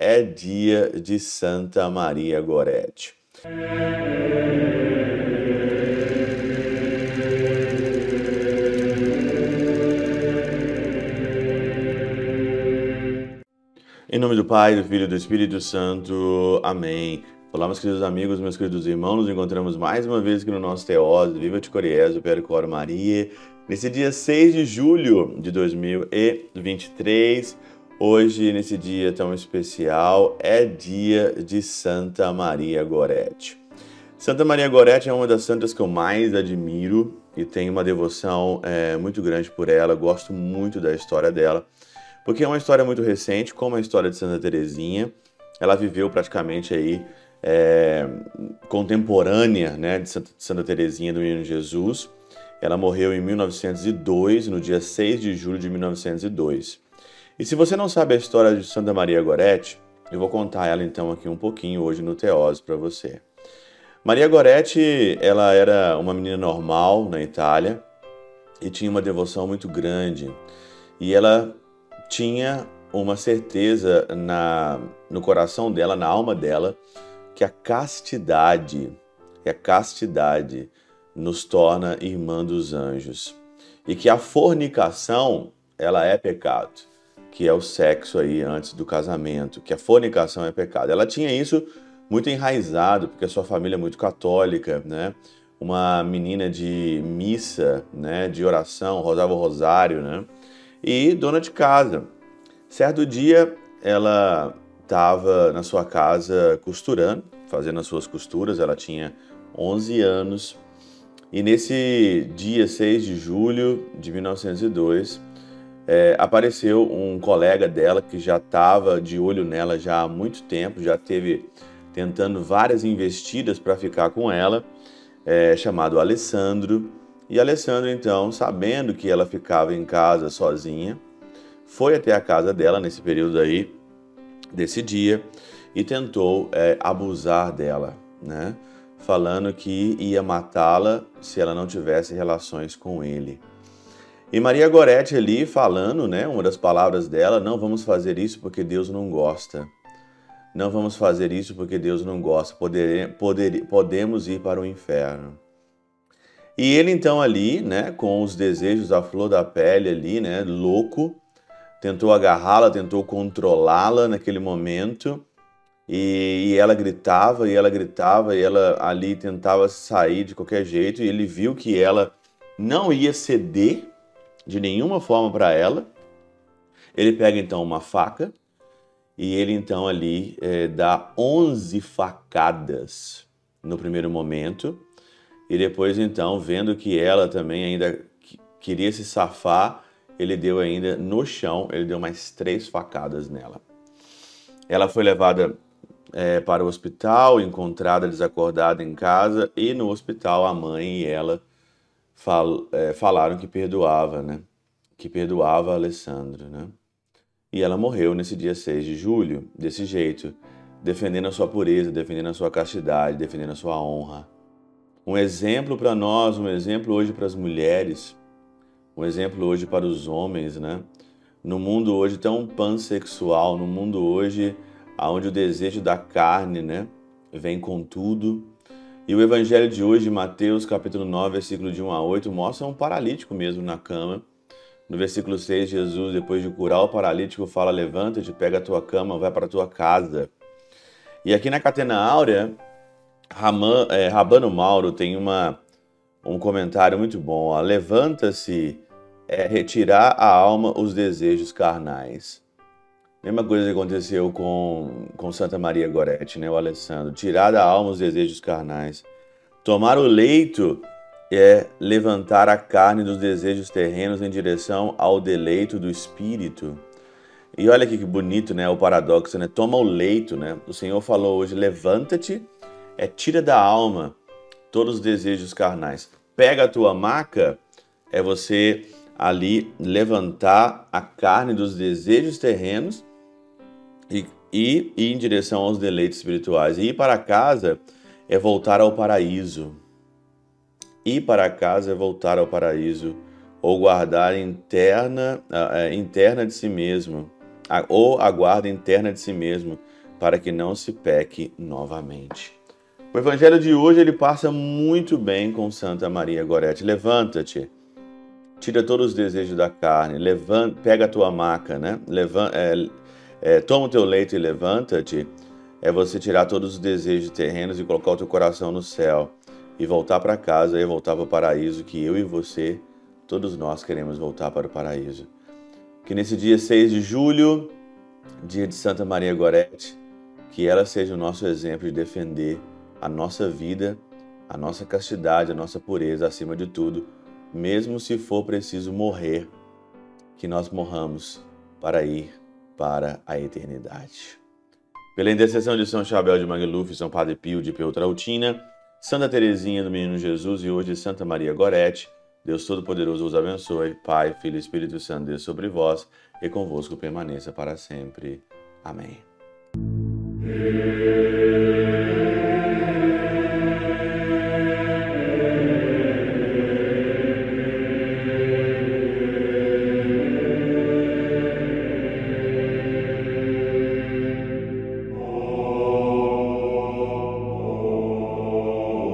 é dia de Santa Maria Gorete. Em nome do Pai, do Filho e do Espírito Santo. Amém. Olá, meus queridos amigos, meus queridos irmãos, nos encontramos mais uma vez aqui no nosso Teóse, Viva de Coriésio, Percor Maria, nesse dia 6 de julho de 2023. Hoje, nesse dia tão especial, é dia de Santa Maria Gorete. Santa Maria Gorete é uma das santas que eu mais admiro e tenho uma devoção é, muito grande por ela, gosto muito da história dela, porque é uma história muito recente, como a história de Santa Teresinha. Ela viveu praticamente aí é, contemporânea né, de Santa, Santa Teresinha do Menino Jesus. Ela morreu em 1902, no dia 6 de julho de 1902. E se você não sabe a história de Santa Maria Goretti, eu vou contar ela então aqui um pouquinho hoje no Teose para você. Maria Goretti, ela era uma menina normal na Itália e tinha uma devoção muito grande. E ela tinha uma certeza na, no coração dela, na alma dela, que a castidade, que a castidade nos torna irmã dos anjos e que a fornicação ela é pecado, que é o sexo aí antes do casamento, que a fornicação é pecado. Ela tinha isso muito enraizado porque a sua família é muito católica, né? Uma menina de missa, né? De oração, rosava o rosário, né? E dona de casa. Certo dia ela estava na sua casa costurando, fazendo as suas costuras, ela tinha 11 anos. E nesse dia 6 de julho de 1902, é, apareceu um colega dela que já estava de olho nela já há muito tempo, já teve tentando várias investidas para ficar com ela, é, chamado Alessandro. E Alessandro, então, sabendo que ela ficava em casa sozinha, foi até a casa dela nesse período aí desse dia e tentou é, abusar dela, né? Falando que ia matá-la se ela não tivesse relações com ele. E Maria Gorete ali falando, né, uma das palavras dela, não vamos fazer isso porque Deus não gosta. Não vamos fazer isso porque Deus não gosta. Poder, poder, podemos ir para o inferno. E ele então ali, né, com os desejos à flor da pele ali, né, louco, tentou agarrá-la, tentou controlá-la naquele momento. E, e, ela gritava, e ela gritava, e ela ali tentava sair de qualquer jeito. E ele viu que ela não ia ceder de nenhuma forma para ela. Ele pega então uma faca e ele então ali é, dá 11 facadas no primeiro momento. E depois então, vendo que ela também ainda queria se safar, ele deu ainda no chão, ele deu mais três facadas nela. Ela foi levada é, para o hospital, encontrada desacordada em casa, e no hospital a mãe e ela fal, é, falaram que perdoava, né? Que perdoava Alessandro, né? E ela morreu nesse dia 6 de julho, desse jeito, defendendo a sua pureza, defendendo a sua castidade, defendendo a sua honra. Um exemplo para nós, um exemplo hoje para as mulheres um exemplo hoje para os homens, né? No mundo hoje tão pansexual, no mundo hoje onde o desejo da carne, né, vem com tudo. E o evangelho de hoje, Mateus capítulo 9, versículo de 1 a 8, mostra um paralítico mesmo na cama. No versículo 6, Jesus, depois de curar o paralítico, fala: Levanta-te, pega a tua cama, vai para a tua casa. E aqui na Catena Áurea, Raman, é, Rabano Mauro tem uma, um comentário muito bom. Levanta-se é retirar a alma os desejos carnais. Mesma coisa que aconteceu com, com Santa Maria Goretti, né, o Alessandro. Tirar da alma os desejos carnais. Tomar o leito é levantar a carne dos desejos terrenos em direção ao deleito do espírito. E olha aqui que bonito, né, o paradoxo, né? Toma o leito, né? O Senhor falou hoje, levanta-te, é tira da alma todos os desejos carnais. Pega a tua maca, é você ali levantar a carne dos desejos terrenos e, e ir em direção aos deleites espirituais. E ir para casa é voltar ao paraíso. Ir para casa é voltar ao paraíso ou guardar interna, uh, interna de si mesmo ou a guarda interna de si mesmo, para que não se peque novamente. O evangelho de hoje ele passa muito bem com Santa Maria Gorete. Levanta-te, tira todos os desejos da carne, levanta, pega a tua maca, né? Levanta, é, é, toma o teu leito e levanta-te. É você tirar todos os desejos terrenos e colocar o teu coração no céu e voltar para casa e voltar para o paraíso que eu e você, todos nós queremos voltar para o paraíso. Que nesse dia 6 de julho, dia de Santa Maria Gorete, que ela seja o nosso exemplo de defender a nossa vida, a nossa castidade, a nossa pureza acima de tudo, mesmo se for preciso morrer, que nós morramos para ir para a eternidade. Pela intercessão de São Chabel de Magluf, São Padre Pio de Peutrautina, Santa Teresinha do Menino Jesus e hoje Santa Maria Gorete, Deus Todo-Poderoso os abençoe, Pai, Filho e Espírito Santo, Deus sobre vós e convosco permaneça para sempre. Amém.